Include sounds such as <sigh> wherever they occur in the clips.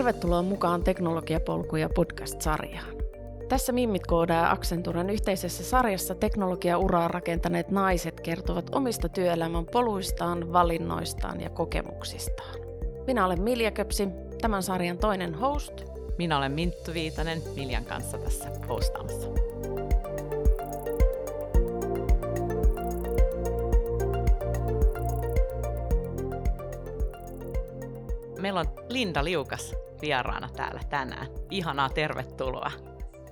Tervetuloa mukaan Teknologiapolkuja podcast-sarjaan. Tässä Mimmit koodaa ja Accenturen yhteisessä sarjassa teknologia-uraa rakentaneet naiset kertovat omista työelämän poluistaan, valinnoistaan ja kokemuksistaan. Minä olen Milja Köpsi, tämän sarjan toinen host. Minä olen Minttu Viitanen Miljan kanssa tässä hostaamassa. Linda Liukas vieraana täällä tänään. Ihanaa tervetuloa.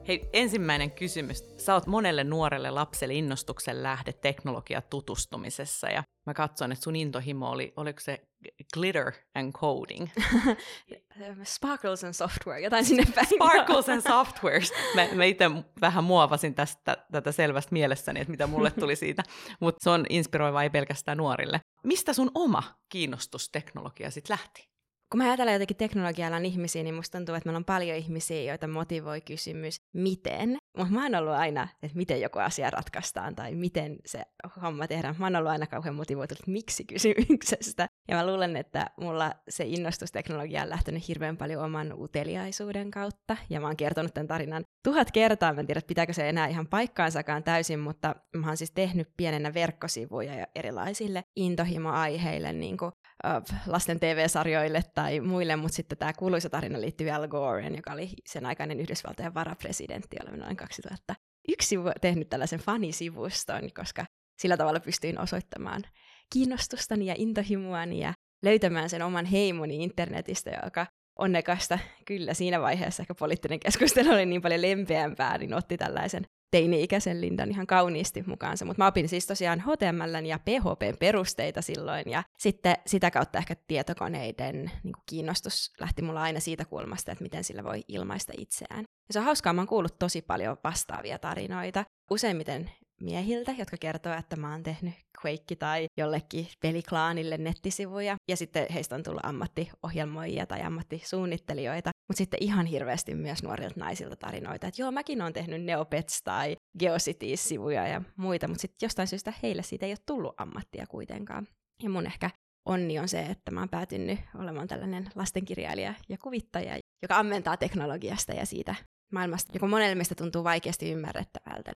Hei, ensimmäinen kysymys. Sä oot monelle nuorelle lapselle innostuksen lähde teknologia tutustumisessa ja mä katsoin, että sun intohimo oli, oliko se glitter and coding? <laughs> Sparkles and software, jotain sinne päin. Sparkles and <laughs> softwares. Mä, mä itse vähän muovasin tästä, tätä selvästä mielessäni, että mitä mulle tuli siitä, mutta se on inspiroiva ei pelkästään nuorille. Mistä sun oma kiinnostus teknologia sitten lähti? Kun mä ajattelen jotenkin teknologialan ihmisiä, niin musta tuntuu, että meillä on paljon ihmisiä, joita motivoi kysymys, miten. Mutta mä oon ollut aina, että miten joku asia ratkaistaan tai miten se homma tehdään. Mä oon ollut aina kauhean motivoitunut miksi kysymyksestä. Ja mä luulen, että mulla se innostus teknologiaan on lähtenyt hirveän paljon oman uteliaisuuden kautta. Ja mä oon kertonut tämän tarinan tuhat kertaa. Mä en tiedä, pitääkö se enää ihan paikkaansakaan täysin, mutta mä oon siis tehnyt pienenä verkkosivuja erilaisille intohimoaiheille, niin kuin lasten TV-sarjoille tai muille, mutta sitten tämä kuuluisa tarina liittyy Al Goreen, joka oli sen aikainen Yhdysvaltojen varapresidentti, olemme noin 2001 tehnyt tällaisen fanisivuston, koska sillä tavalla pystyin osoittamaan kiinnostustani ja intohimoani ja löytämään sen oman heimoni internetistä, joka onnekasta kyllä siinä vaiheessa ehkä poliittinen keskustelu oli niin paljon lempeämpää, niin otti tällaisen teini-ikäisen Lindan ihan kauniisti mukaansa, mutta mä opin siis tosiaan HTML ja PHPn perusteita silloin, ja sitten sitä kautta ehkä tietokoneiden niin kiinnostus lähti mulla aina siitä kulmasta, että miten sillä voi ilmaista itseään. Ja se on hauskaa, mä oon kuullut tosi paljon vastaavia tarinoita, useimmiten miehiltä, jotka kertoo, että mä oon tehnyt Quake tai jollekin peliklaanille nettisivuja. Ja sitten heistä on tullut ammattiohjelmoijia tai ammattisuunnittelijoita. Mutta sitten ihan hirveästi myös nuorilta naisilta tarinoita, että joo, mäkin oon tehnyt Neopets tai Geocities-sivuja ja muita, mutta sitten jostain syystä heille siitä ei ole tullut ammattia kuitenkaan. Ja mun ehkä onni on se, että mä oon päätynyt olemaan tällainen lastenkirjailija ja kuvittaja, joka ammentaa teknologiasta ja siitä maailmasta, joka monelle meistä tuntuu vaikeasti ymmärrettävältä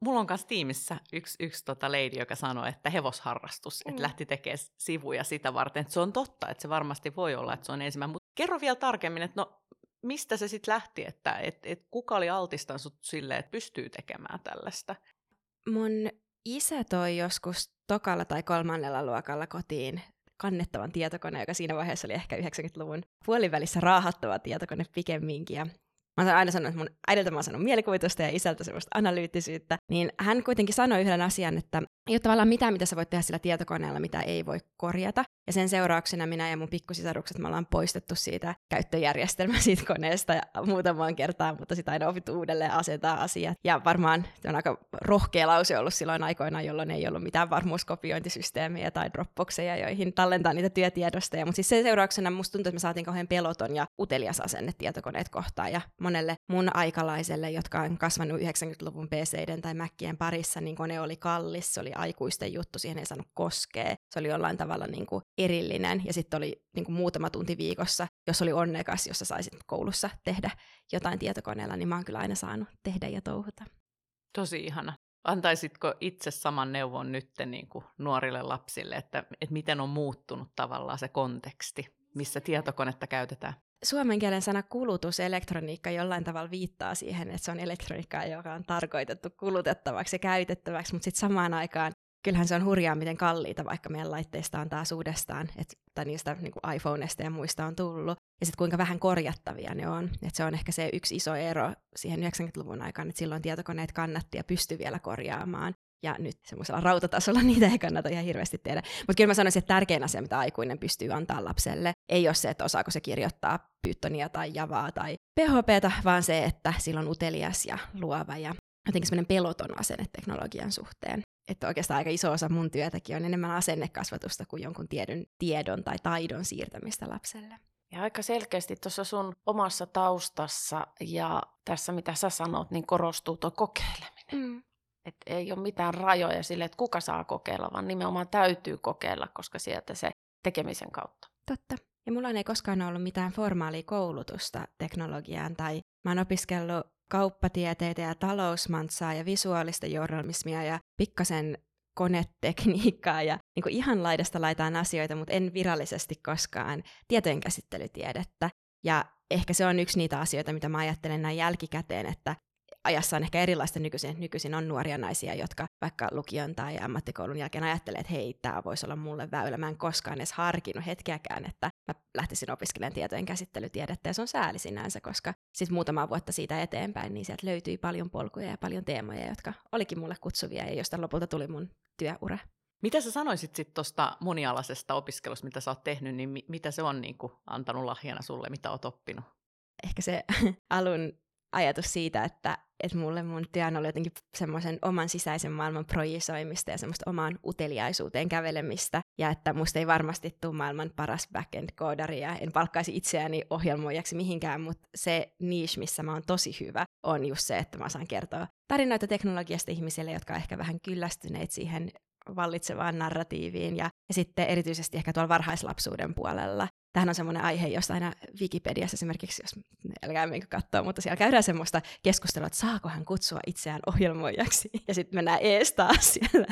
mulla on kanssa tiimissä yksi, yksi tota lady, joka sanoi, että hevosharrastus, mm. että lähti tekemään sivuja sitä varten. Että se on totta, että se varmasti voi olla, että se on ensimmäinen. Mutta kerro vielä tarkemmin, että no, mistä se sitten lähti, että et, et kuka oli altistanut sut sille, että pystyy tekemään tällaista? Mun isä toi joskus tokalla tai kolmannella luokalla kotiin kannettavan tietokone, joka siinä vaiheessa oli ehkä 90-luvun puolivälissä raahattava tietokone pikemminkin. Ja Mä oon aina sanonut, että mun äidiltä mä oon sanonut mielikuvitusta ja isältä semmoista analyyttisyyttä, niin hän kuitenkin sanoi yhden asian, että ei ole tavallaan mitään, mitä sä voit tehdä sillä tietokoneella, mitä ei voi korjata. Ja sen seurauksena minä ja mun pikkusisarukset me ollaan poistettu siitä käyttöjärjestelmä <laughs> siitä koneesta ja muutamaan kertaan, mutta sitä aina opittu uudelleen asentaa asiat. Ja varmaan se on aika rohkea lause ollut silloin aikoina, jolloin ei ollut mitään varmuuskopiointisysteemiä tai Dropboxeja, joihin tallentaa niitä työtiedostoja. Mutta siis sen seurauksena musta tuntuu, että me saatiin kauhean peloton ja utelias asenne tietokoneet kohtaan. Ja monelle mun aikalaiselle, jotka on kasvanut 90-luvun PCiden tai Mäkkien parissa, niin kone oli kallis, se oli aikuisten juttu, siihen ei saanut koskea. Se oli jollain tavalla niin kuin erillinen ja sitten oli niin kuin muutama tunti viikossa, jos oli onnekas, jossa saisit koulussa tehdä jotain tietokoneella, niin mä oon kyllä aina saanut tehdä ja touhuta. Tosi ihana. Antaisitko itse saman neuvon nyt niin kuin nuorille lapsille, että, että miten on muuttunut tavallaan se konteksti, missä tietokonetta käytetään? Suomen kielen sana kulutus, elektroniikka jollain tavalla viittaa siihen, että se on elektroniikkaa, joka on tarkoitettu kulutettavaksi ja käytettäväksi, mutta sitten samaan aikaan kyllähän se on hurjaa, miten kalliita vaikka meidän laitteista on taas uudestaan, et, tai niistä niin kuin iPhoneista ja muista on tullut, ja sitten kuinka vähän korjattavia ne on. Et se on ehkä se yksi iso ero siihen 90-luvun aikaan, että silloin tietokoneet kannatti ja pystyi vielä korjaamaan. Ja nyt semmoisella rautatasolla <laughs> niitä ei kannata ihan hirveästi tehdä. Mutta kyllä mä sanoisin, että tärkein asia, mitä aikuinen pystyy antaa lapselle, ei ole se, että osaako se kirjoittaa Pythonia tai Javaa tai PHPtä, vaan se, että sillä on utelias ja luova ja jotenkin semmoinen peloton asenne teknologian suhteen että oikeastaan aika iso osa mun työtäkin on enemmän asennekasvatusta kuin jonkun tiedon, tiedon tai taidon siirtämistä lapselle. Ja aika selkeästi tuossa sun omassa taustassa ja tässä mitä sä sanot, niin korostuu tuo kokeileminen. Mm. Et ei ole mitään rajoja sille, että kuka saa kokeilla, vaan nimenomaan täytyy kokeilla, koska sieltä se tekemisen kautta. Totta. Ja mulla ei koskaan ollut mitään formaalia koulutusta teknologiaan, tai mä oon opiskellut kauppatieteitä ja talousmantsaa ja visuaalista journalismia ja pikkasen konetekniikkaa ja niin kuin ihan laidasta laitaan asioita, mutta en virallisesti koskaan tietojenkäsittelytiedettä. Ja ehkä se on yksi niitä asioita, mitä mä ajattelen näin jälkikäteen, että ajassa on ehkä erilaista nykyisin. Nykyisin on nuoria naisia, jotka vaikka lukion tai ammattikoulun jälkeen ajattelee, että hei, tämä voisi olla mulle väylä. Mä en koskaan edes harkinnut hetkeäkään, että mä lähtisin opiskelemaan tietojen käsittelytiedettä. Ja se on sääli sinänsä, koska sitten muutama vuotta siitä eteenpäin, niin sieltä löytyi paljon polkuja ja paljon teemoja, jotka olikin mulle kutsuvia ja josta lopulta tuli mun työura. Mitä sä sanoisit sitten tuosta monialaisesta opiskelusta, mitä sä oot tehnyt, niin mi- mitä se on niin kuin antanut lahjana sulle, mitä oot oppinut? Ehkä se <laughs> alun ajatus siitä, että, että mulle mun työn oli jotenkin semmoisen oman sisäisen maailman projisoimista ja semmoista omaan uteliaisuuteen kävelemistä, ja että musta ei varmasti tule maailman paras backend-koodari, ja en palkkaisi itseäni ohjelmoijaksi mihinkään, mutta se niche, missä mä oon tosi hyvä, on just se, että mä saan kertoa tarinoita teknologiasta ihmisille, jotka on ehkä vähän kyllästyneet siihen vallitsevaan narratiiviin ja, ja sitten erityisesti ehkä tuolla varhaislapsuuden puolella. Tähän on semmoinen aihe, josta aina Wikipediassa esimerkiksi, jos älkää menkö katsoa, mutta siellä käydään semmoista keskustelua, että saako hän kutsua itseään ohjelmoijaksi. <laughs> Ja sitten mennään ees taas <laughs> siellä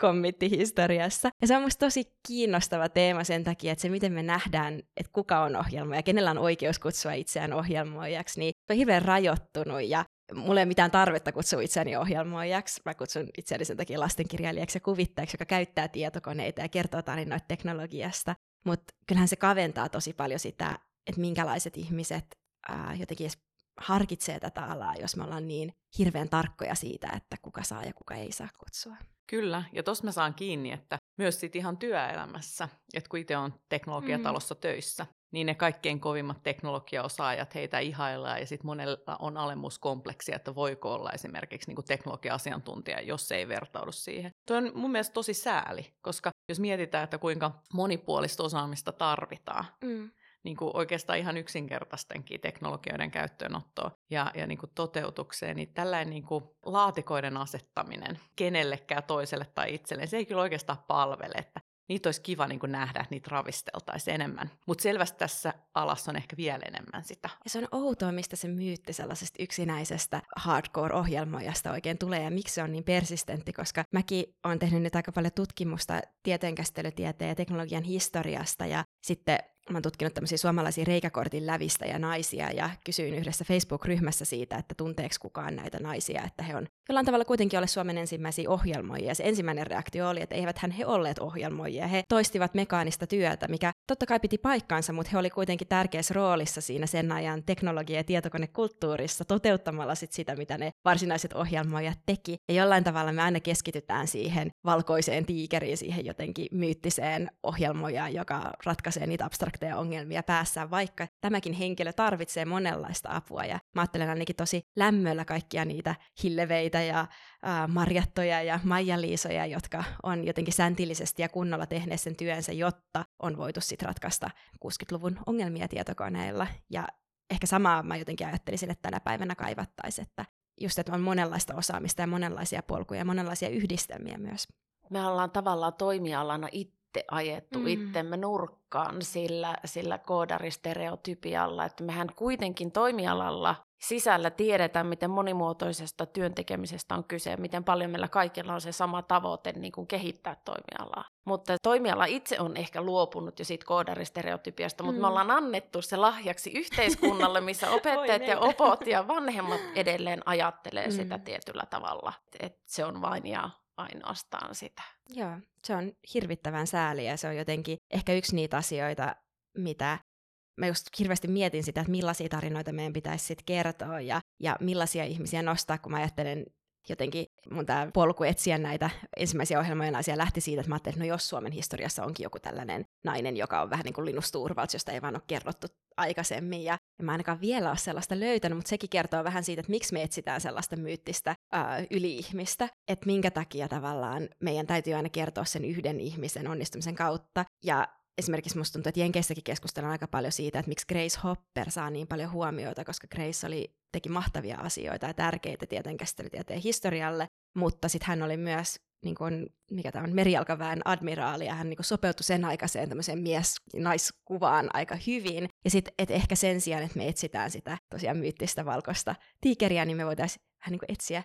kommittihistoriassa. Ja se on musta tosi kiinnostava teema sen takia, että se miten me nähdään, että kuka on ohjelmoija, kenellä on oikeus kutsua itseään ohjelmoijaksi, niin on hirveän rajoittunut ja mulla ei ole mitään tarvetta kutsua itseäni ohjelmoijaksi. Mä kutsun itseäni sen takia lastenkirjailijaksi ja kuvittajaksi, joka käyttää tietokoneita ja kertoo tarinoita teknologiasta. Mutta kyllähän se kaventaa tosi paljon sitä, että minkälaiset ihmiset ää, jotenkin edes harkitsee tätä alaa, jos me ollaan niin hirveän tarkkoja siitä, että kuka saa ja kuka ei saa kutsua. Kyllä, ja tuossa mä saan kiinni, että myös sit ihan työelämässä, että kun itse on teknologiatalossa mm. töissä, niin ne kaikkein kovimmat teknologiaosaajat, heitä ihaillaan, ja sitten monella on alemmuuskompleksia, että voiko olla esimerkiksi niin teknologia-asiantuntija, jos se ei vertaudu siihen. Tuo on mun mielestä tosi sääli, koska jos mietitään, että kuinka monipuolista osaamista tarvitaan, mm. niin kuin oikeastaan ihan yksinkertaistenkin teknologioiden käyttöönottoon ja, ja niin kuin toteutukseen, niin tällainen niin kuin laatikoiden asettaminen kenellekään toiselle tai itselleen, se ei kyllä oikeastaan palvele, että niitä olisi kiva niin nähdä, että niitä ravisteltaisiin enemmän. Mutta selvästi tässä alassa on ehkä vielä enemmän sitä. Ja se on outoa, mistä se myytti sellaisesta yksinäisestä hardcore-ohjelmoijasta oikein tulee ja miksi se on niin persistentti, koska mäkin olen tehnyt nyt aika paljon tutkimusta tieteenkäsittelytieteen ja teknologian historiasta ja sitten mä oon tutkinut tämmöisiä suomalaisia reikäkortin lävistä ja naisia ja kysyin yhdessä Facebook-ryhmässä siitä, että tunteeko kukaan näitä naisia, että he on jollain tavalla kuitenkin ole Suomen ensimmäisiä ohjelmoijia. Ja se ensimmäinen reaktio oli, että eivät hän he olleet ohjelmoijia. He toistivat mekaanista työtä, mikä totta kai piti paikkaansa, mutta he oli kuitenkin tärkeässä roolissa siinä sen ajan teknologia- ja tietokonekulttuurissa toteuttamalla sit sitä, mitä ne varsinaiset ohjelmoijat teki. Ja jollain tavalla me aina keskitytään siihen valkoiseen tiikeriin, siihen jotenkin myyttiseen ohjelmojaan, joka ratkaisee niitä abstrakteja ongelmia päässään, vaikka tämäkin henkilö tarvitsee monenlaista apua. Ja mä ajattelen ainakin tosi lämmöllä kaikkia niitä hilleveitä ja äh, Marjattoja ja Maija-Liisoja, jotka on jotenkin säntillisesti ja kunnolla tehneet sen työnsä, jotta on voitu sitten ratkaista 60-luvun ongelmia tietokoneilla. Ja ehkä samaa mä jotenkin ajattelisin, että tänä päivänä kaivattaisiin, että just, että on monenlaista osaamista ja monenlaisia polkuja ja monenlaisia yhdistelmiä myös. Me ollaan tavallaan toimialana itse itse ajettu mm. itsemme nurkkaan sillä, sillä koodaristereotypialla, että mehän kuitenkin toimialalla sisällä tiedetään, miten monimuotoisesta työntekemisestä on kyse ja miten paljon meillä kaikilla on se sama tavoite niin kuin kehittää toimialaa. Mutta toimiala itse on ehkä luopunut jo siitä koodaristereotypiasta, mm. mutta me mm. ollaan annettu se lahjaksi yhteiskunnalle, missä <laughs> opettajat ja opot ja vanhemmat edelleen ajattelee mm. sitä tietyllä tavalla, että se on vain ja ainoastaan sitä. Joo, se on hirvittävän sääli ja se on jotenkin ehkä yksi niitä asioita, mitä mä just hirveästi mietin sitä, että millaisia tarinoita meidän pitäisi sitten kertoa ja, ja millaisia ihmisiä nostaa, kun mä ajattelen jotenkin mun tämä polku etsiä näitä ensimmäisiä ohjelmoja naisia lähti siitä, että mä ajattelin, että no jos Suomen historiassa onkin joku tällainen nainen, joka on vähän niin kuin Linus Turvalds, josta ei vaan ole kerrottu aikaisemmin. Ja en mä ainakaan vielä ole sellaista löytänyt, mutta sekin kertoo vähän siitä, että miksi me etsitään sellaista myyttistä ää, yli-ihmistä, että minkä takia tavallaan meidän täytyy aina kertoa sen yhden ihmisen onnistumisen kautta. Ja esimerkiksi musta tuntuu, että Jenkeissäkin keskustellaan aika paljon siitä, että miksi Grace Hopper saa niin paljon huomiota, koska Grace oli, teki mahtavia asioita ja tärkeitä tieteenkäsittelytieteen historialle, mutta sitten hän oli myös niin kuin, mikä tämä on, merijalkaväen admiraali, ja hän niin kuin sopeutui sen aikaiseen tämmöiseen mies-naiskuvaan aika hyvin. Ja sitten, että ehkä sen sijaan, että me etsitään sitä tosiaan myyttistä valkoista tiikeriä, niin me voitaisiin vähän niin kuin etsiä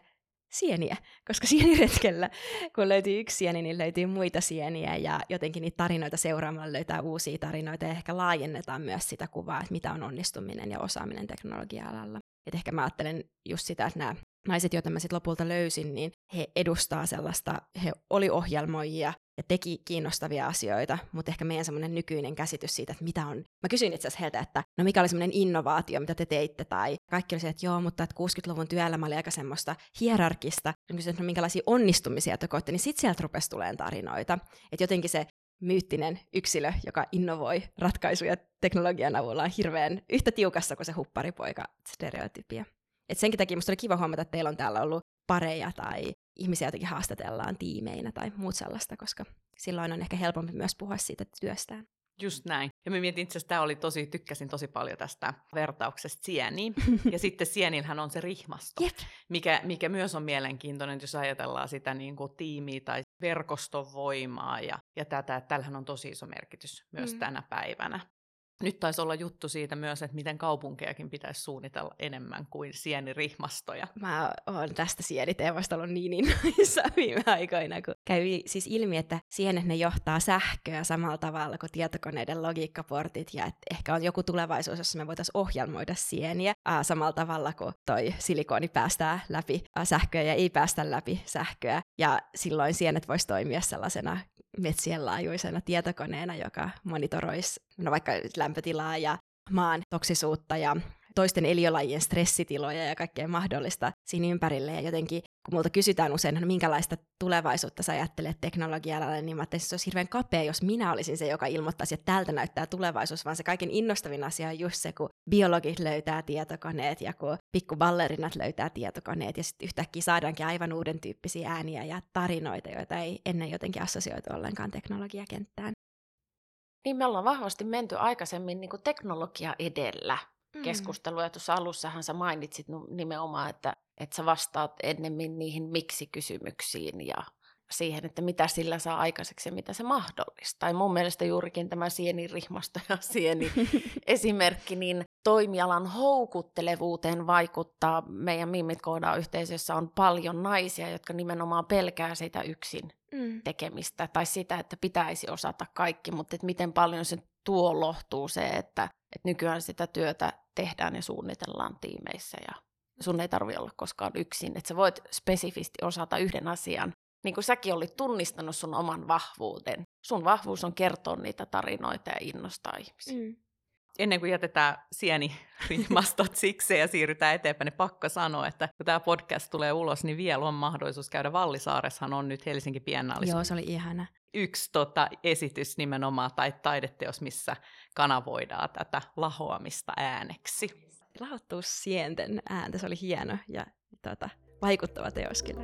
sieniä, koska <laughs> sieniretkellä, kun löytyy yksi sieni, niin löytyy muita sieniä ja jotenkin niitä tarinoita seuraamalla löytää uusia tarinoita ja ehkä laajennetaan myös sitä kuvaa, että mitä on onnistuminen ja osaaminen teknologia-alalla. Et ehkä mä ajattelen just sitä, että nämä naiset, joita mä sitten lopulta löysin, niin he edustaa sellaista, he oli ohjelmoijia ja teki kiinnostavia asioita, mutta ehkä meidän semmoinen nykyinen käsitys siitä, että mitä on. Mä kysyin itse asiassa heiltä, että no mikä oli semmoinen innovaatio, mitä te teitte, tai kaikki oli se, että joo, mutta että 60-luvun työelämä oli aika semmoista hierarkista. Mä kysyin, että no minkälaisia onnistumisia te koitte, niin sitten sieltä rupesi tulemaan tarinoita. Että jotenkin se myyttinen yksilö, joka innovoi ratkaisuja teknologian avulla, on hirveän yhtä tiukassa kuin se hupparipoika stereotypia. Et senkin takia musta oli kiva huomata, että teillä on täällä ollut pareja tai ihmisiä jotenkin haastatellaan tiimeinä tai muut sellaista, koska silloin on ehkä helpompi myös puhua siitä työstään. Just näin. Ja mä mietin itse asiassa, tämä oli tosi, tykkäsin tosi paljon tästä vertauksesta sieniin. <laughs> ja sitten sienilhän on se rihmasto, Jep. mikä, mikä myös on mielenkiintoinen, jos ajatellaan sitä niin kuin tiimiä tai verkoston voimaa ja, ja tätä, että tällähän on tosi iso merkitys myös mm. tänä päivänä. Nyt taisi olla juttu siitä myös, että miten kaupunkejakin pitäisi suunnitella enemmän kuin sienirihmastoja. Mä oon tästä sieniteemasta ollut niin innoissa <laughs> viime aikoina, kun kävi siis ilmi, että sienet ne johtaa sähköä samalla tavalla kuin tietokoneiden logiikkaportit, ja että ehkä on joku tulevaisuus, jossa me voitaisiin ohjelmoida sieniä ää, samalla tavalla kuin toi silikoni päästää läpi sähköä ja ei päästä läpi sähköä, ja silloin sienet voisi toimia sellaisena metsien laajuisena tietokoneena, joka monitoroisi no vaikka lämpötilaa ja maan toksisuutta ja toisten eliölajien stressitiloja ja kaikkea mahdollista siinä ympärille. Ja jotenkin, kun multa kysytään usein, no minkälaista tulevaisuutta sä ajattelet teknologialalla, niin mä ajattelin, että se olisi hirveän kapea, jos minä olisin se, joka ilmoittaisi, että tältä näyttää tulevaisuus, vaan se kaiken innostavin asia on just se, kun biologit löytää tietokoneet ja kun pikkuballerinat löytää tietokoneet ja sitten yhtäkkiä saadaankin aivan uuden tyyppisiä ääniä ja tarinoita, joita ei ennen jotenkin assosioitu ollenkaan teknologiakenttään. Niin me ollaan vahvasti menty aikaisemmin niin kuin teknologia edellä. Keskustelua. Ja tuossa alussahan sä mainitsit nimenomaan, että, että sä vastaat ennemmin niihin miksi-kysymyksiin ja siihen, että mitä sillä saa aikaiseksi ja mitä se mahdollistaa. Ja mun mielestä juurikin tämä sienirihmasto ja <laughs> sieni <laughs> esimerkki, niin toimialan houkuttelevuuteen vaikuttaa. Meidän Mimit yhteisössä on paljon naisia, jotka nimenomaan pelkää sitä yksin mm. tekemistä tai sitä, että pitäisi osata kaikki, mutta miten paljon se tuo lohtuu se, että, että nykyään sitä työtä tehdään ja suunnitellaan tiimeissä ja sun ei tarvi olla koskaan yksin, että sä voit spesifisti osata yhden asian. Niin kuin säkin olit tunnistanut sun oman vahvuuden. Sun vahvuus on kertoa niitä tarinoita ja innostaa ihmisiä. Mm ennen kuin jätetään sienirihmastot <laughs> sikseen ja siirrytään eteenpäin, niin pakko sanoa, että kun tämä podcast tulee ulos, niin vielä on mahdollisuus käydä Vallisaaressahan on nyt Helsinki Biennaalissa. Joo, se oli ihana. Yksi tota, esitys nimenomaan tai taideteos, missä kanavoidaan tätä lahoamista ääneksi. Lahottuu sienten ääntä, se oli hieno ja tota, vaikuttava teos kyllä.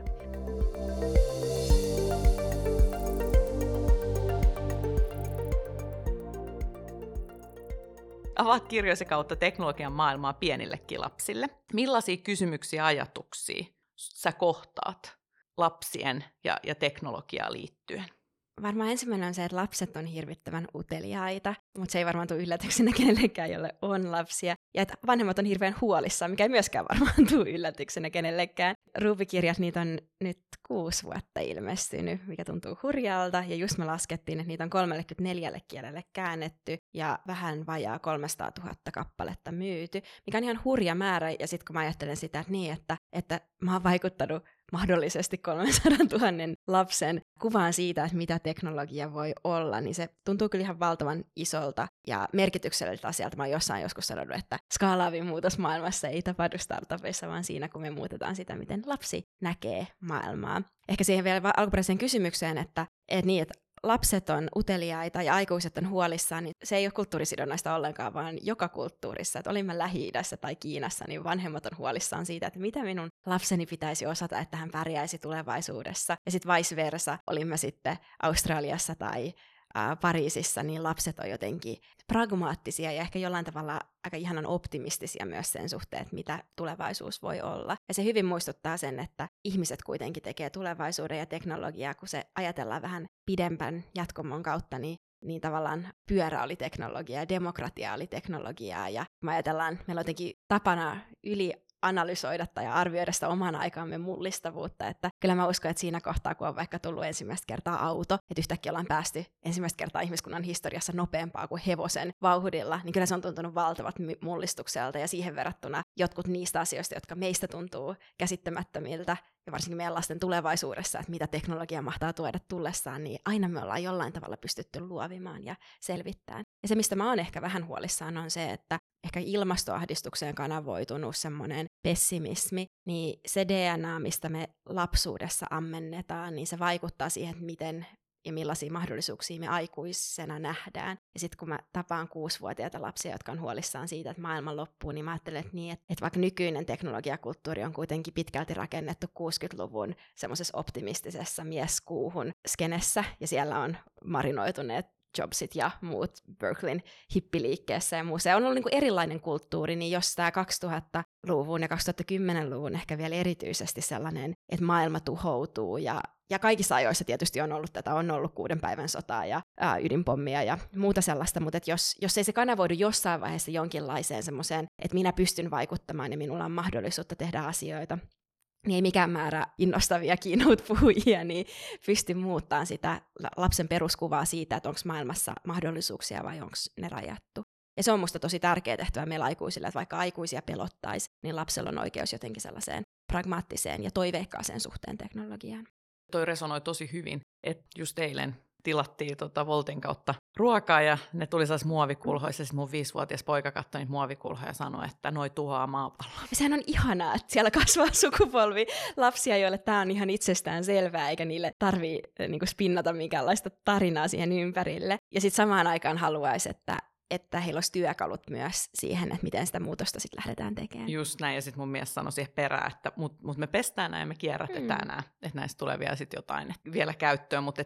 Avaat kirjoisi kautta teknologian maailmaa pienillekin lapsille. Millaisia kysymyksiä ja ajatuksia sä kohtaat lapsien ja, ja teknologiaan liittyen? Varmaan ensimmäinen on se, että lapset on hirvittävän uteliaita, mutta se ei varmaan tule yllätyksenä kenellekään, jolle on lapsia. Ja että vanhemmat on hirveän huolissaan, mikä ei myöskään varmaan <laughs> tule yllätyksenä kenellekään. Ruubikirjat, niitä on nyt kuusi vuotta ilmestynyt, mikä tuntuu hurjalta. Ja just me laskettiin, että niitä on 34 kielelle käännetty ja vähän vajaa 300 000 kappaletta myyty, mikä on ihan hurja määrä. Ja sitten kun mä ajattelen sitä, että niin, että, että mä oon vaikuttanut mahdollisesti 300 000 lapsen kuvaan siitä, että mitä teknologia voi olla, niin se tuntuu kyllä ihan valtavan isolta ja merkitykselliseltä asialta. Mä oon jossain joskus sanonut, että skaalaavin muutos maailmassa ei tapahdu startupissa, vaan siinä, kun me muutetaan sitä, miten lapsi näkee maailmaa. Ehkä siihen vielä alkuperäiseen kysymykseen, että, että niin, että lapset on uteliaita ja aikuiset on huolissaan, niin se ei ole kulttuurisidonnaista ollenkaan, vaan joka kulttuurissa. Että olimme Lähi-idässä tai Kiinassa, niin vanhemmat on huolissaan siitä, että mitä minun lapseni pitäisi osata, että hän pärjäisi tulevaisuudessa. Ja sitten vice versa, olimme sitten Australiassa tai Pariisissa, niin lapset on jotenkin pragmaattisia ja ehkä jollain tavalla aika ihanan optimistisia myös sen suhteen, että mitä tulevaisuus voi olla. Ja se hyvin muistuttaa sen, että ihmiset kuitenkin tekee tulevaisuuden ja teknologiaa, kun se ajatellaan vähän pidempän jatkomon kautta, niin niin tavallaan pyörä oli teknologiaa ja demokratia oli teknologiaa. Ja me ajatellaan, meillä on jotenkin tapana yli analysoida tai arvioida sitä oman aikaamme mullistavuutta. Että kyllä mä uskon, että siinä kohtaa, kun on vaikka tullut ensimmäistä kertaa auto, että yhtäkkiä ollaan päästy ensimmäistä kertaa ihmiskunnan historiassa nopeampaa kuin hevosen vauhdilla, niin kyllä se on tuntunut valtavat mullistukselta ja siihen verrattuna jotkut niistä asioista, jotka meistä tuntuu käsittämättömiltä, ja varsinkin meidän lasten tulevaisuudessa, että mitä teknologia mahtaa tuoda tullessaan, niin aina me ollaan jollain tavalla pystytty luovimaan ja selvittämään. Ja se, mistä mä oon ehkä vähän huolissaan, on se, että ehkä ilmastoahdistukseen kanavoitunut semmoinen pessimismi, niin se DNA, mistä me lapsuudessa ammennetaan, niin se vaikuttaa siihen, että miten ja millaisia mahdollisuuksia me aikuisena nähdään. Ja sitten kun mä tapaan kuusivuotiaita lapsia, jotka on huolissaan siitä, että maailma loppuu, niin mä ajattelen, että, niin, että, vaikka nykyinen teknologiakulttuuri on kuitenkin pitkälti rakennettu 60-luvun semmoisessa optimistisessa mieskuuhun skenessä, ja siellä on marinoituneet Jobsit ja muut Berkeleyn hippiliikkeessä ja muu. Se on ollut niin kuin erilainen kulttuuri, niin jos tämä 2000-luvun ja 2010-luvun ehkä vielä erityisesti sellainen, että maailma tuhoutuu ja ja kaikissa ajoissa tietysti on ollut tätä, on ollut kuuden päivän sotaa ja ää, ydinpommia ja muuta sellaista, mutta jos, jos ei se kanavoidu jossain vaiheessa jonkinlaiseen semmoiseen, että minä pystyn vaikuttamaan ja minulla on mahdollisuutta tehdä asioita, niin ei mikään määrä innostavia keynote-puhujia niin pysty muuttamaan sitä lapsen peruskuvaa siitä, että onko maailmassa mahdollisuuksia vai onko ne rajattu. Ja se on musta tosi tärkeä tehtävä meillä aikuisille, että vaikka aikuisia pelottaisi, niin lapsella on oikeus jotenkin sellaiseen pragmaattiseen ja toiveikkaaseen suhteen teknologiaan. Toi resonoi tosi hyvin, että just eilen tilattiin tota Voltin kautta ruokaa ja ne tuli sellaisessa muovikulhoissa. Sitten mun viisivuotias poika katsoi niitä muovikulhoja ja sanoi, että noi tuhoaa maapalloa. Sehän on ihanaa, että siellä kasvaa sukupolvi lapsia, joille tämä on ihan itsestään selvää, eikä niille tarvii niin spinnata minkäänlaista tarinaa siihen ympärille. Ja sitten samaan aikaan haluaisi, että että heillä olisi työkalut myös siihen, että miten sitä muutosta sitten lähdetään tekemään. Just näin, ja sitten mun mies sanoi siihen perään, että mut, mut me pestään nämä ja me kierrätetään mm. nämä, että näistä tulee vielä sitten jotain vielä käyttöön, mutta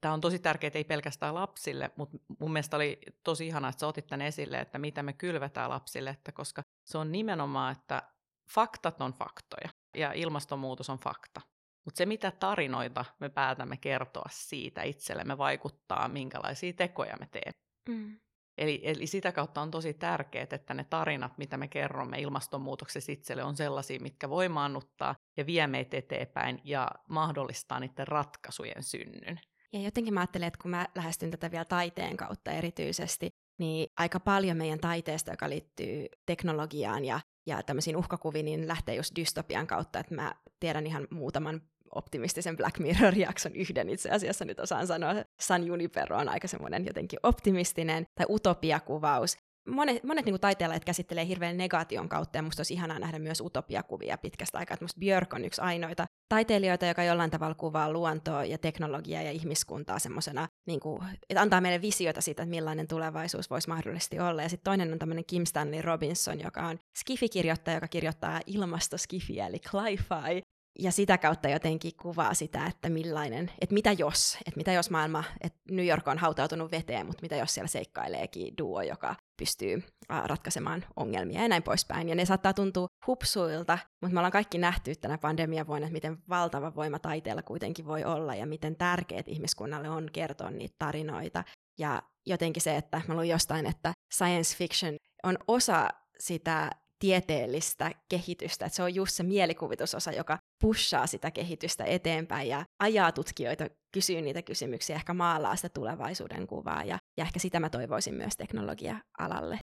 tämä on tosi tärkeää, ei pelkästään lapsille, mutta mun mielestä oli tosi ihanaa, että sä otit tämän esille, että mitä me kylvetään lapsille, että koska se on nimenomaan, että faktat on faktoja, ja ilmastonmuutos on fakta. Mutta se, mitä tarinoita me päätämme kertoa siitä itsellemme, vaikuttaa, minkälaisia tekoja me teemme. Mm. Eli, eli sitä kautta on tosi tärkeää, että ne tarinat, mitä me kerromme ilmastonmuutoksessa itselle, on sellaisia, mitkä voimaannuttaa ja vie meitä eteenpäin ja mahdollistaa niiden ratkaisujen synnyn. Ja jotenkin mä ajattelen, että kun mä lähestyn tätä vielä taiteen kautta erityisesti, niin aika paljon meidän taiteesta, joka liittyy teknologiaan ja, ja tämmöisiin uhkakuviin, niin lähtee just dystopian kautta, että mä tiedän ihan muutaman optimistisen Black Mirror-jakson yhden itse asiassa nyt osaan sanoa. San Junipero on aika semmoinen jotenkin optimistinen tai utopiakuvaus. Monet, monet niin taiteilijat käsittelee hirveän negaation kautta, ja musta olisi ihanaa nähdä myös utopiakuvia pitkästä aikaa. Musta Björk on yksi ainoita taiteilijoita, joka jollain tavalla kuvaa luontoa ja teknologiaa ja ihmiskuntaa semmoisena, niin kuin, että antaa meille visioita siitä, että millainen tulevaisuus voisi mahdollisesti olla. Ja sitten toinen on tämmöinen Kim Stanley Robinson, joka on skifikirjoittaja, joka kirjoittaa ilmastoskifiä, eli ja sitä kautta jotenkin kuvaa sitä, että millainen, että mitä jos, että mitä jos maailma, että New York on hautautunut veteen, mutta mitä jos siellä seikkaileekin duo, joka pystyy ratkaisemaan ongelmia ja näin poispäin. Ja ne saattaa tuntua hupsuilta, mutta me ollaan kaikki nähty tänä pandemian vuonna, että miten valtava voima taiteella kuitenkin voi olla ja miten tärkeät ihmiskunnalle on kertoa niitä tarinoita. Ja jotenkin se, että mä luin jostain, että science fiction on osa sitä tieteellistä kehitystä, että se on just se mielikuvitusosa, joka pushaa sitä kehitystä eteenpäin ja ajaa tutkijoita kysyä niitä kysymyksiä, ehkä maalaa sitä tulevaisuuden kuvaa ja, ja ehkä sitä mä toivoisin myös teknologia-alalle.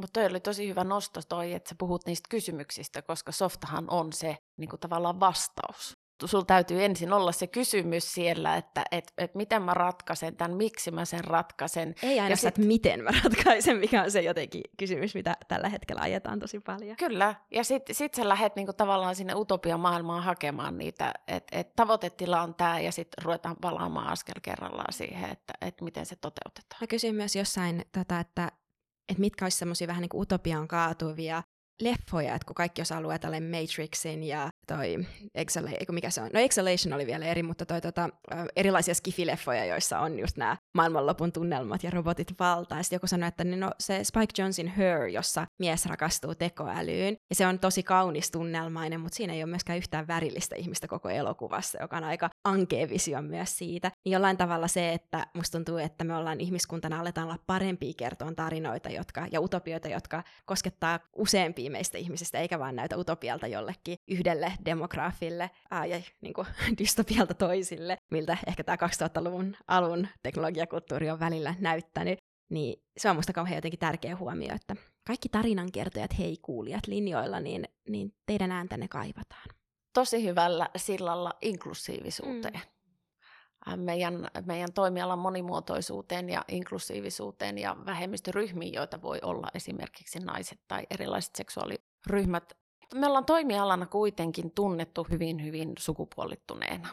Mutta toi oli tosi hyvä nosto toi, että sä puhut niistä kysymyksistä, koska softahan on se niin kuin tavallaan vastaus sulla täytyy ensin olla se kysymys siellä, että et, et miten mä ratkaisen tämän, miksi mä sen ratkaisen. Ei aina se, että miten mä ratkaisen, mikä on se jotenkin kysymys, mitä tällä hetkellä ajetaan tosi paljon. Kyllä, ja sitten sit sä lähdet niinku tavallaan sinne utopiamaailmaan hakemaan niitä, että et tavoitetila on tämä, ja sitten ruvetaan palaamaan askel kerrallaan siihen, että et miten se toteutetaan. Mä kysyin myös jossain, tota, että, että mitkä olisi semmoisia vähän niin kuin utopian kaatuvia leffoja, että kun kaikki osaa luetella Matrixin ja toi eiku mikä se on? No Exhalation oli vielä eri, mutta toi tota, erilaisia skifileffoja, joissa on just nämä maailmanlopun tunnelmat ja robotit valtaa. Ja joku sanoi, että niin no, se Spike Jonsin Her, jossa mies rakastuu tekoälyyn, ja se on tosi kaunis tunnelmainen, mutta siinä ei ole myöskään yhtään värillistä ihmistä koko elokuvassa, joka on aika ankea visio myös siitä. Niin jollain tavalla se, että musta tuntuu, että me ollaan ihmiskuntana aletaan olla parempia kertoa tarinoita jotka, ja utopioita, jotka koskettaa useampia meistä ihmisistä, eikä vaan näytä utopialta jollekin yhdelle demograafille ää, ja niin kuin, <laughs> dystopialta toisille, miltä ehkä tämä 2000-luvun alun teknologiakulttuuri on välillä näyttänyt. Niin se on musta kauhean jotenkin tärkeä huomio, että kaikki tarinankertojat, hei kuulijat linjoilla, niin, niin teidän ääntänne kaivataan. Tosi hyvällä sillalla inklusiivisuuteen. Mm. Meidän, meidän toimialan monimuotoisuuteen ja inklusiivisuuteen ja vähemmistöryhmiin, joita voi olla esimerkiksi naiset tai erilaiset seksuaaliryhmät. Me ollaan toimialana kuitenkin tunnettu hyvin, hyvin sukupuolittuneena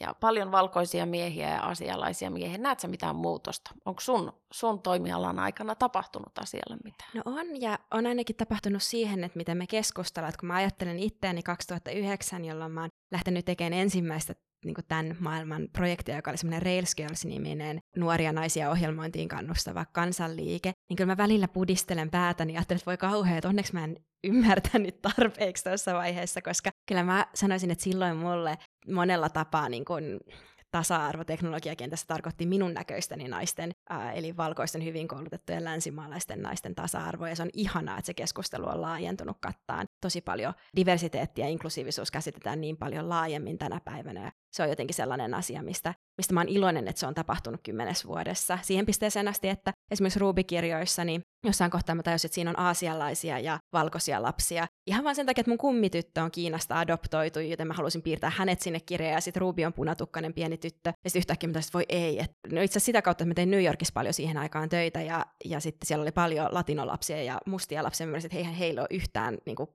ja paljon valkoisia miehiä ja asialaisia miehiä. Näetkö mitään muutosta? Onko sun, sun toimialan aikana tapahtunut asialle mitään? No on, ja on ainakin tapahtunut siihen, että miten me keskustellaan. Että kun mä ajattelen itseäni 2009, jolloin mä oon lähtenyt tekemään ensimmäistä niin kuin tämän maailman projektia, joka oli semmoinen Rails Girls-niminen nuoria naisia ohjelmointiin kannustava kansanliike, niin kyllä mä välillä pudistelen päätäni ja ajattelen, että voi kauhean, että onneksi mä en ymmärtänyt tarpeeksi tuossa vaiheessa, koska kyllä mä sanoisin, että silloin mulle monella tapaa niin kuin tasa-arvo teknologiakentässä tarkoitti minun näköistäni naisten, ää, eli valkoisten hyvin koulutettujen länsimaalaisten naisten tasa-arvo, ja se on ihanaa, että se keskustelu on laajentunut kattaan tosi paljon. Diversiteetti ja inklusiivisuus käsitetään niin paljon laajemmin tänä päivänä, ja se on jotenkin sellainen asia, mistä, mistä mä oon iloinen, että se on tapahtunut kymmenes vuodessa. Siihen pisteeseen asti, että esimerkiksi Ruby-kirjoissa, niin jossain kohtaa mä tajusin, että siinä on aasialaisia ja valkoisia lapsia. Ihan vain sen takia, että mun kummityttö on Kiinasta adoptoitu, joten mä halusin piirtää hänet sinne kirjaan, ja sitten Ruby on punatukkainen pieni tyttö. Ja sitten yhtäkkiä mä tajusin, että voi ei. Et, no itse asiassa sitä kautta, että mä tein New Yorkissa paljon siihen aikaan töitä, ja, ja sitten siellä oli paljon latinolapsia ja mustia lapsia. Mä että eihän heillä ole yhtään niin kuin,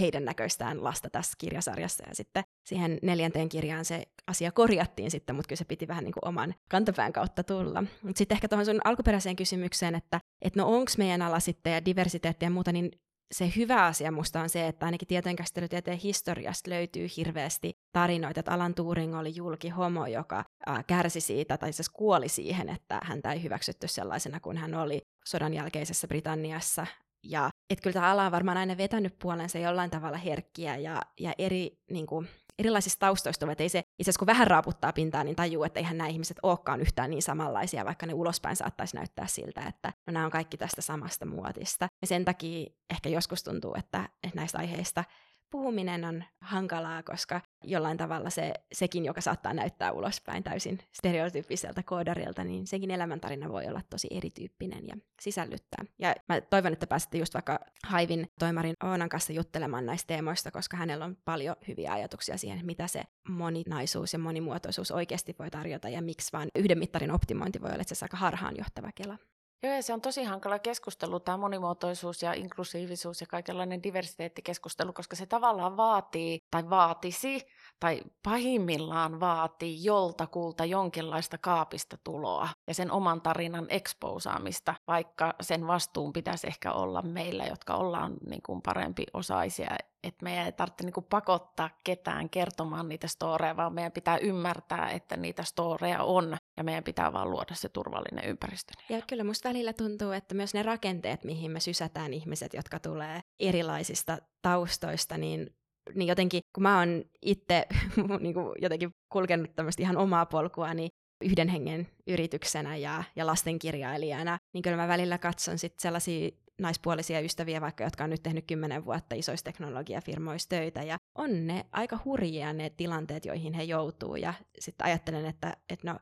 heidän näköistään lasta tässä kirjasarjassa. Ja sitten siihen neljänteen kirjaan se asia korjattiin sitten, mutta kyllä se piti vähän niin kuin oman kantapään kautta tulla. Mutta sitten ehkä tuohon sun alkuperäiseen kysymykseen, että et no onko meidän ala sitten ja diversiteetti ja muuta, niin se hyvä asia musta on se, että ainakin tietojenkäsittelytieteen historiasta löytyy hirveästi tarinoita, että Alan Turing oli julki homo, joka kärsi siitä, tai siis kuoli siihen, että häntä ei hyväksytty sellaisena kuin hän oli sodan jälkeisessä Britanniassa. Ja että kyllä tämä ala on varmaan aina vetänyt puolensa jollain tavalla herkkiä ja, ja eri niin kuin, erilaisista taustoista tulevat. Ei se, itse asiassa kun vähän raaputtaa pintaa, niin tajuu, että eihän nämä ihmiset olekaan yhtään niin samanlaisia, vaikka ne ulospäin saattaisi näyttää siltä, että no, nämä on kaikki tästä samasta muotista. Ja sen takia ehkä joskus tuntuu, että, että näistä aiheista puhuminen on hankalaa, koska jollain tavalla se, sekin, joka saattaa näyttää ulospäin täysin stereotyyppiseltä koodarilta, niin sekin elämäntarina voi olla tosi erityyppinen ja sisällyttää. Ja mä toivon, että pääsette just vaikka Haivin toimarin Oonan kanssa juttelemaan näistä teemoista, koska hänellä on paljon hyviä ajatuksia siihen, mitä se moninaisuus ja monimuotoisuus oikeasti voi tarjota ja miksi vaan yhden mittarin optimointi voi olla itse asiassa aika harhaanjohtava kela. Joo, ja se on tosi hankala keskustelu, tämä monimuotoisuus ja inklusiivisuus ja kaikenlainen diversiteettikeskustelu, koska se tavallaan vaatii tai vaatisi tai pahimmillaan vaatii joltakulta jonkinlaista kaapista tuloa ja sen oman tarinan eksposaamista, vaikka sen vastuun pitäisi ehkä olla meillä, jotka ollaan niin kuin parempi osaisia että meidän ei tarvitse niin pakottaa ketään kertomaan niitä storeja, vaan meidän pitää ymmärtää, että niitä storeja on, ja meidän pitää vaan luoda se turvallinen ympäristö. Ja kyllä musta välillä tuntuu, että myös ne rakenteet, mihin me sysätään ihmiset, jotka tulee erilaisista taustoista, niin niin jotenkin, kun mä oon itse <laughs> niin jotenkin kulkenut tämmöistä ihan omaa polkua, niin yhden hengen yrityksenä ja, ja lastenkirjailijana, niin kyllä mä välillä katson sit sellaisia naispuolisia ystäviä, vaikka jotka on nyt tehnyt kymmenen vuotta isoissa teknologiafirmoissa töitä, ja on ne aika hurjia ne tilanteet, joihin he joutuu, ja sitten ajattelen, että, että no,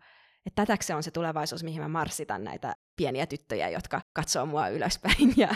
että tätäkö on se tulevaisuus, mihin mä marssitan näitä pieniä tyttöjä, jotka katsoo mua ylöspäin ja,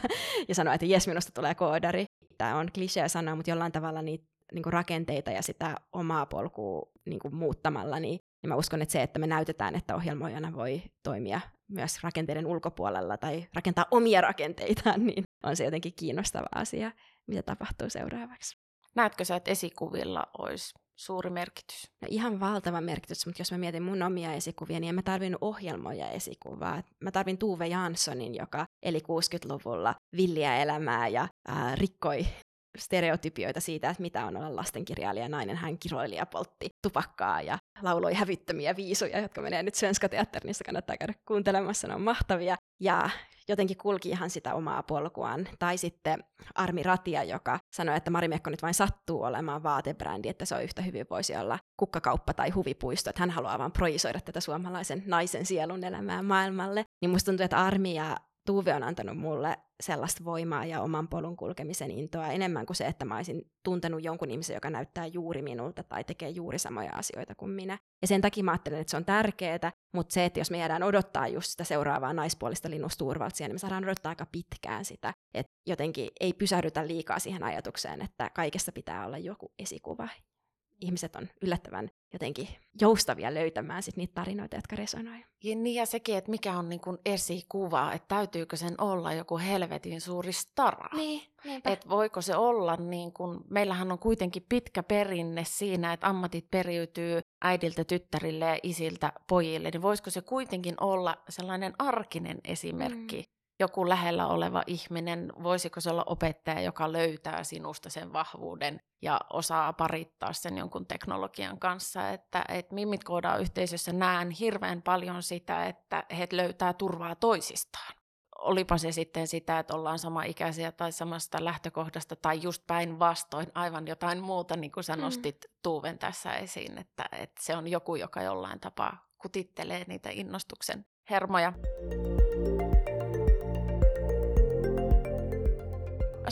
ja sanoo, että jes, minusta tulee koodari. Tämä on klisee sanoa, mutta jollain tavalla niitä niin kuin rakenteita ja sitä omaa polkua niin kuin muuttamalla, niin, niin mä uskon, että se, että me näytetään, että ohjelmoijana voi toimia myös rakenteiden ulkopuolella tai rakentaa omia rakenteitaan, <laughs> niin on se jotenkin kiinnostava asia, mitä tapahtuu seuraavaksi. Näetkö sä, että esikuvilla olisi suuri merkitys? No ihan valtava merkitys, mutta jos mä mietin mun omia esikuvia, niin en mä tarvinnut ohjelmoja esikuvaa. Mä tarvin Tuve Janssonin, joka eli 60-luvulla villiä elämää ja ää, rikkoi stereotypioita siitä, että mitä on olla lastenkirjailija nainen. Hän kiroili ja poltti tupakkaa ja lauloi hävyttömiä viisuja, jotka menee nyt Svenska Teatterissa, kannattaa käydä kuuntelemassa, ne on mahtavia. Ja jotenkin kulki ihan sitä omaa polkuaan. Tai sitten Armi Ratia, joka sanoi, että Marimekko nyt vain sattuu olemaan vaatebrändi, että se on yhtä hyvin voisi olla kukkakauppa tai huvipuisto, että hän haluaa vaan projisoida tätä suomalaisen naisen sielun elämää maailmalle. Niin musta tuntuu, että Armi ja Tuve on antanut mulle sellaista voimaa ja oman polun kulkemisen intoa enemmän kuin se, että mä olisin tuntenut jonkun ihmisen, joka näyttää juuri minulta tai tekee juuri samoja asioita kuin minä. Ja sen takia mä ajattelen, että se on tärkeää, mutta se, että jos me jäädään odottaa just sitä seuraavaa naispuolista Linus Turvaltsia, niin me saadaan odottaa aika pitkään sitä. Että jotenkin ei pysähdytä liikaa siihen ajatukseen, että kaikessa pitää olla joku esikuva ihmiset on yllättävän jotenkin joustavia löytämään sit niitä tarinoita, jotka resonoivat. Ja niin ja sekin, että mikä on niin kuin esikuva, että täytyykö sen olla joku helvetin suuri stara. Niin, että voiko se olla, niin kuin, meillähän on kuitenkin pitkä perinne siinä, että ammatit periytyy äidiltä tyttärille ja isiltä pojille, niin voisiko se kuitenkin olla sellainen arkinen esimerkki, mm joku lähellä oleva ihminen, voisiko se olla opettaja, joka löytää sinusta sen vahvuuden ja osaa parittaa sen jonkun teknologian kanssa. Että, että Mimmit koodaa yhteisössä näen hirveän paljon sitä, että he löytää turvaa toisistaan. Olipa se sitten sitä, että ollaan sama ikäisiä tai samasta lähtökohdasta tai just päinvastoin aivan jotain muuta, niin kuin sä mm. nostit mm. Tuuven tässä esiin, että, että se on joku, joka jollain tapaa kutittelee niitä innostuksen hermoja.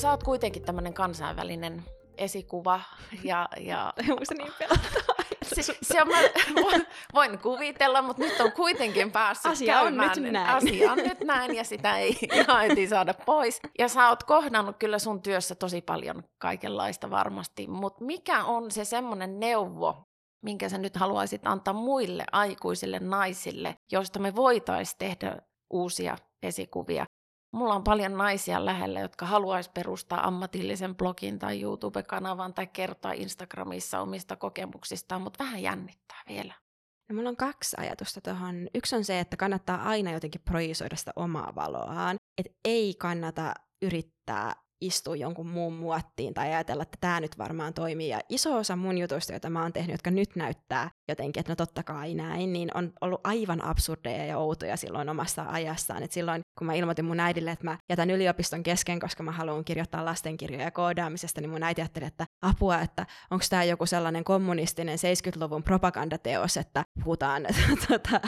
Sä oot kuitenkin tämmöinen kansainvälinen esikuva. Ja, ja... <laughs> Se niin pelottavaa? <laughs> Se, se on, mä voin, kuvitella, mutta nyt on kuitenkin päässyt Asia käymään. on nyt näin. <laughs> Asia on nyt näin ja sitä ei ihan saada pois. Ja sä oot kohdannut kyllä sun työssä tosi paljon kaikenlaista varmasti, mutta mikä on se semmoinen neuvo, minkä sä nyt haluaisit antaa muille aikuisille naisille, joista me voitaisiin tehdä uusia esikuvia Mulla on paljon naisia lähellä, jotka haluaisi perustaa ammatillisen blogin tai YouTube-kanavan tai kertoa Instagramissa omista kokemuksistaan, mutta vähän jännittää vielä. No, mulla on kaksi ajatusta tuohon. Yksi on se, että kannattaa aina jotenkin projisoida sitä omaa valoaan. Että ei kannata yrittää istua jonkun muun muottiin tai ajatella, että tämä nyt varmaan toimii. Ja iso osa mun jutuista, joita mä oon tehnyt, jotka nyt näyttää jotenkin, että no totta kai näin, niin on ollut aivan absurdeja ja outoja silloin omassa ajassaan. Et silloin, kun mä ilmoitin mun äidille, että mä jätän yliopiston kesken, koska mä haluan kirjoittaa lastenkirjoja koodaamisesta, niin mun äiti ajatteli, että apua, että onko tämä joku sellainen kommunistinen 70-luvun propagandateos, että puhutaan, <laughs> tota,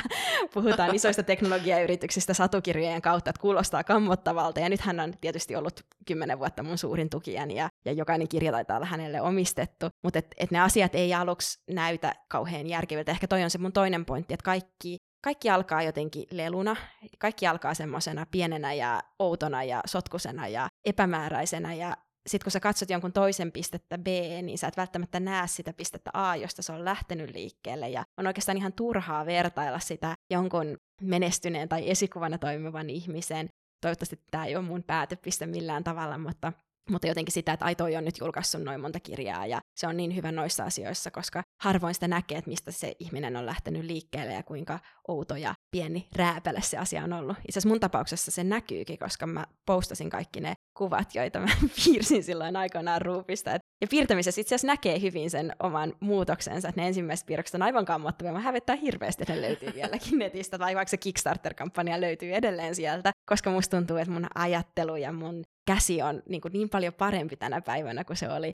puhutaan <laughs> isoista teknologiayrityksistä satukirjojen kautta, että kuulostaa kammottavalta. Ja nyt hän on tietysti ollut kymmenen vuotta mun suurin tukijani ja, ja jokainen kirja taitaa olla hänelle omistettu. Mutta et, et ne asiat ei aluksi näytä kauhean järkeviltä. Ehkä toi on se mun toinen pointti, että kaikki, kaikki alkaa jotenkin leluna, kaikki alkaa semmoisena pienenä ja outona ja sotkusena ja epämääräisenä ja sitten kun sä katsot jonkun toisen pistettä B, niin sä et välttämättä näe sitä pistettä A, josta se on lähtenyt liikkeelle. Ja on oikeastaan ihan turhaa vertailla sitä jonkun menestyneen tai esikuvana toimivan ihmisen. Toivottavasti tämä ei ole mun päätepiste millään tavalla, mutta mutta jotenkin sitä, että ai toi on nyt julkaissut noin monta kirjaa ja se on niin hyvä noissa asioissa, koska harvoin sitä näkee, että mistä se ihminen on lähtenyt liikkeelle ja kuinka outo ja pieni rääpäle se asia on ollut. Itse asiassa mun tapauksessa se näkyykin, koska mä postasin kaikki ne kuvat, joita mä <laughs> piirsin silloin aikoinaan ruupista. Ja piirtämisessä itse asiassa näkee hyvin sen oman muutoksensa, että ne ensimmäiset piirrokset on aivan kammottavia. Mä hävettää hirveästi, että ne löytyy <laughs> vieläkin netistä, tai vaikka se Kickstarter-kampanja löytyy edelleen sieltä, koska musta tuntuu, että mun ajattelu ja mun käsi on niin, kuin niin paljon parempi tänä päivänä kuin se oli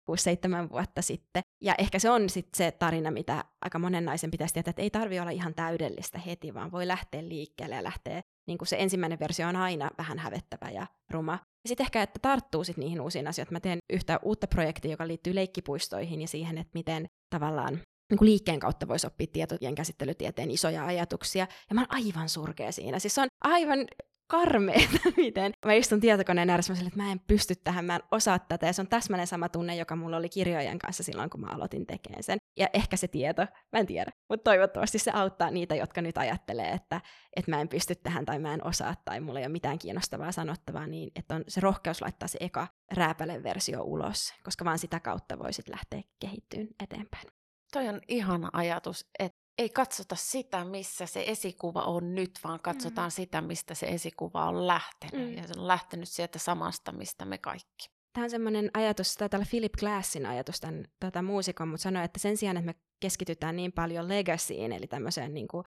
6-7 vuotta sitten. Ja ehkä se on sitten se tarina, mitä aika monen naisen pitäisi tietää, että ei tarvi olla ihan täydellistä heti, vaan voi lähteä liikkeelle ja lähteä, niin kuin se ensimmäinen versio on aina vähän hävettävä ja ruma. Ja sitten ehkä, että tarttuu sit niihin uusiin asioihin. Mä teen yhtä uutta projektia, joka liittyy leikkipuistoihin ja siihen, että miten tavallaan niin kuin liikkeen kautta voisi oppia tietojen käsittelytieteen isoja ajatuksia. Ja mä oon aivan surkea siinä. Siis se on aivan karmeeta, <laughs> miten mä istun tietokoneen ääressä, että mä en pysty tähän, mä en osaa tätä, ja se on täsmälleen sama tunne, joka mulla oli kirjojen kanssa silloin, kun mä aloitin tekemään sen. Ja ehkä se tieto, mä en tiedä, mutta toivottavasti se auttaa niitä, jotka nyt ajattelee, että, että mä en pysty tähän, tai mä en osaa, tai mulla ei ole mitään kiinnostavaa sanottavaa, niin että on se rohkeus laittaa se eka rääpäle versio ulos, koska vaan sitä kautta voisit lähteä kehittyyn eteenpäin. Toi on ihana ajatus, että ei katsota sitä, missä se esikuva on nyt, vaan katsotaan mm. sitä, mistä se esikuva on lähtenyt. Mm. Ja se on lähtenyt sieltä samasta, mistä me kaikki. Tämä on semmoinen ajatus, tai tällä Philip Glassin ajatus, tämän tätä muusikon, mutta sanoi, että sen sijaan, että me keskitytään niin paljon legacyin, eli tämmöiseen niin kuin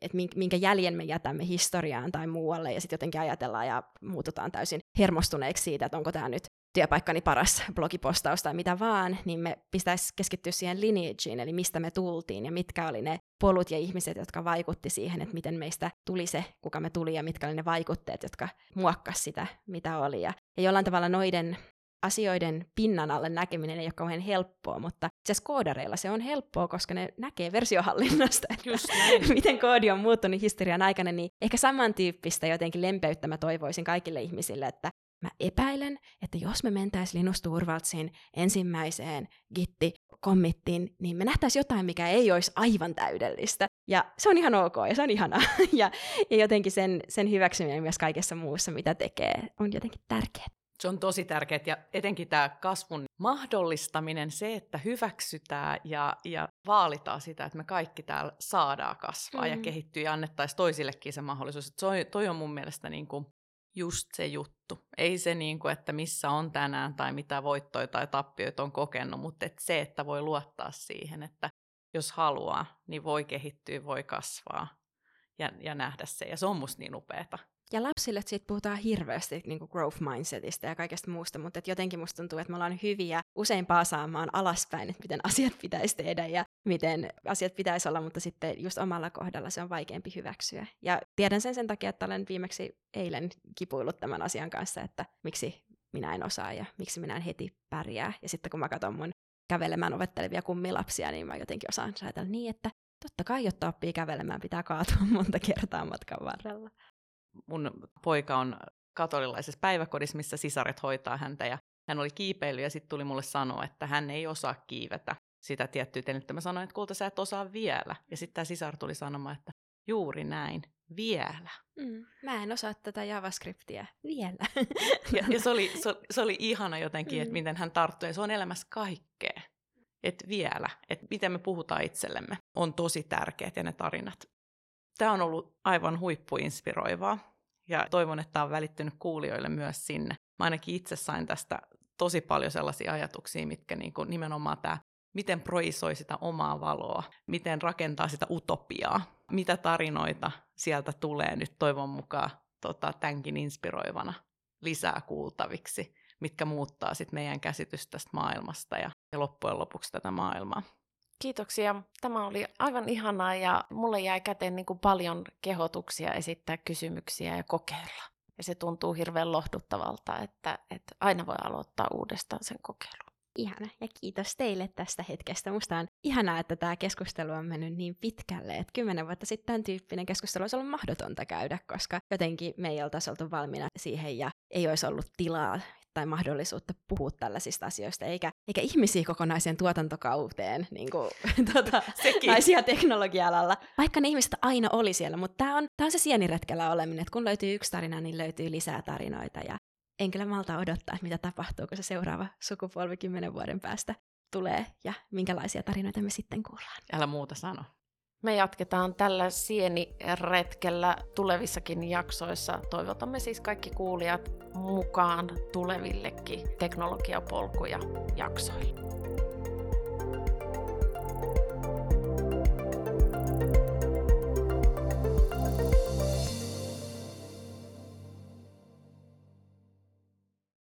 että minkä jäljen me jätämme historiaan tai muualle, ja sitten jotenkin ajatellaan ja muututaan täysin hermostuneiksi siitä, että onko tämä nyt työpaikkani paras <laughs> blogipostaus tai mitä vaan, niin me pitäisi keskittyä siihen lineageen, eli mistä me tultiin ja mitkä oli ne polut ja ihmiset, jotka vaikutti siihen, että miten meistä tuli se, kuka me tuli ja mitkä oli ne vaikutteet, jotka muokkasi sitä, mitä oli. Ja, ja jollain tavalla noiden asioiden pinnan alle näkeminen ei ole kauhean helppoa, mutta itse koodareilla se on helppoa, koska ne näkee versiohallinnasta, että Just näin. <laughs> miten koodi on muuttunut historian aikana, niin ehkä samantyyppistä jotenkin lempeyttä mä toivoisin kaikille ihmisille, että mä epäilen, että jos me mentäisiin Linus Torvaldsin ensimmäiseen gitti-kommittiin, niin me nähtäisiin jotain, mikä ei olisi aivan täydellistä. Ja se on ihan ok ja se on ihanaa. <laughs> ja, ja jotenkin sen, sen hyväksyminen myös kaikessa muussa, mitä tekee, on jotenkin tärkeää. Se on tosi tärkeää ja etenkin tämä kasvun mahdollistaminen, se, että hyväksytään ja, ja vaalitaan sitä, että me kaikki täällä saadaan kasvaa mm. ja kehittyä ja annettaisiin toisillekin se mahdollisuus. Että toi, toi on mun mielestä niin kuin just se juttu. Ei se, niin kuin, että missä on tänään tai mitä voittoja tai tappioita on kokenut, mutta että se, että voi luottaa siihen, että jos haluaa, niin voi kehittyä, voi kasvaa ja, ja nähdä se. Ja se on musta niin upeeta. Ja lapsille siitä puhutaan hirveästi niin kuin growth mindsetista ja kaikesta muusta, mutta et jotenkin musta tuntuu, että me ollaan hyviä usein paasaamaan alaspäin, että miten asiat <laughs> pitäisi tehdä ja miten asiat pitäisi olla, mutta sitten just omalla kohdalla se on vaikeampi hyväksyä. Ja tiedän sen sen takia, että olen viimeksi eilen kipuillut tämän asian kanssa, että miksi minä en osaa ja miksi minä en heti pärjää. Ja sitten kun mä katson mun kävelemään ovettelevia kummilapsia, niin mä jotenkin osaan ajatella niin, että totta kai, jotta oppii kävelemään, pitää kaatua <laughs> monta kertaa matkan varrella mun poika on katolilaisessa päiväkodissa, missä sisaret hoitaa häntä ja hän oli kiipeily ja sitten tuli mulle sanoa, että hän ei osaa kiivetä sitä tiettyä että Mä sanoin, että kulta sä et osaa vielä. Ja sitten tämä sisar tuli sanomaan, että juuri näin, vielä. Mm, mä en osaa tätä JavaScriptia vielä. ja, ja se, oli, <laughs> se, se oli ihana jotenkin, mm. että miten hän tarttui. Ja se on elämässä kaikkea. Että vielä, että miten me puhutaan itsellemme, on tosi tärkeät ja ne tarinat Tämä on ollut aivan huippuinspiroivaa ja toivon, että tämä on välittynyt kuulijoille myös sinne. Mä ainakin itse sain tästä tosi paljon sellaisia ajatuksia, mitkä niin kuin nimenomaan tämä, miten projisoi sitä omaa valoa, miten rakentaa sitä utopiaa, mitä tarinoita sieltä tulee nyt toivon mukaan tota, tämänkin inspiroivana lisää kuultaviksi, mitkä muuttaa sitten meidän käsitystä tästä maailmasta ja, ja loppujen lopuksi tätä maailmaa. Kiitoksia. Tämä oli aivan ihanaa ja mulle jäi käteen niin kuin paljon kehotuksia esittää kysymyksiä ja kokeilla. Ja se tuntuu hirveän lohduttavalta, että, että aina voi aloittaa uudestaan sen kokeilun. Ihana ja kiitos teille tästä hetkestä. Musta on ihanaa, että tämä keskustelu on mennyt niin pitkälle, että kymmenen vuotta sitten tämän tyyppinen keskustelu olisi ollut mahdotonta käydä, koska jotenkin me ei oltaisi oltu valmiina siihen ja ei olisi ollut tilaa tai mahdollisuutta puhua tällaisista asioista, eikä, eikä ihmisiä kokonaiseen tuotantokauteen, niin kuin, <laughs> tuota, naisia teknologia-alalla, vaikka ne ihmiset aina oli siellä, mutta tämä on, tää on se sieniretkellä oleminen, että kun löytyy yksi tarina, niin löytyy lisää tarinoita, ja en kyllä malta odottaa, että mitä tapahtuu, kun se seuraava sukupolvi kymmenen vuoden päästä tulee, ja minkälaisia tarinoita me sitten kuullaan. Älä muuta sano. Me jatketaan tällä sieniretkellä tulevissakin jaksoissa. Toivotamme siis kaikki kuulijat mukaan tulevillekin teknologiapolkuja jaksoille.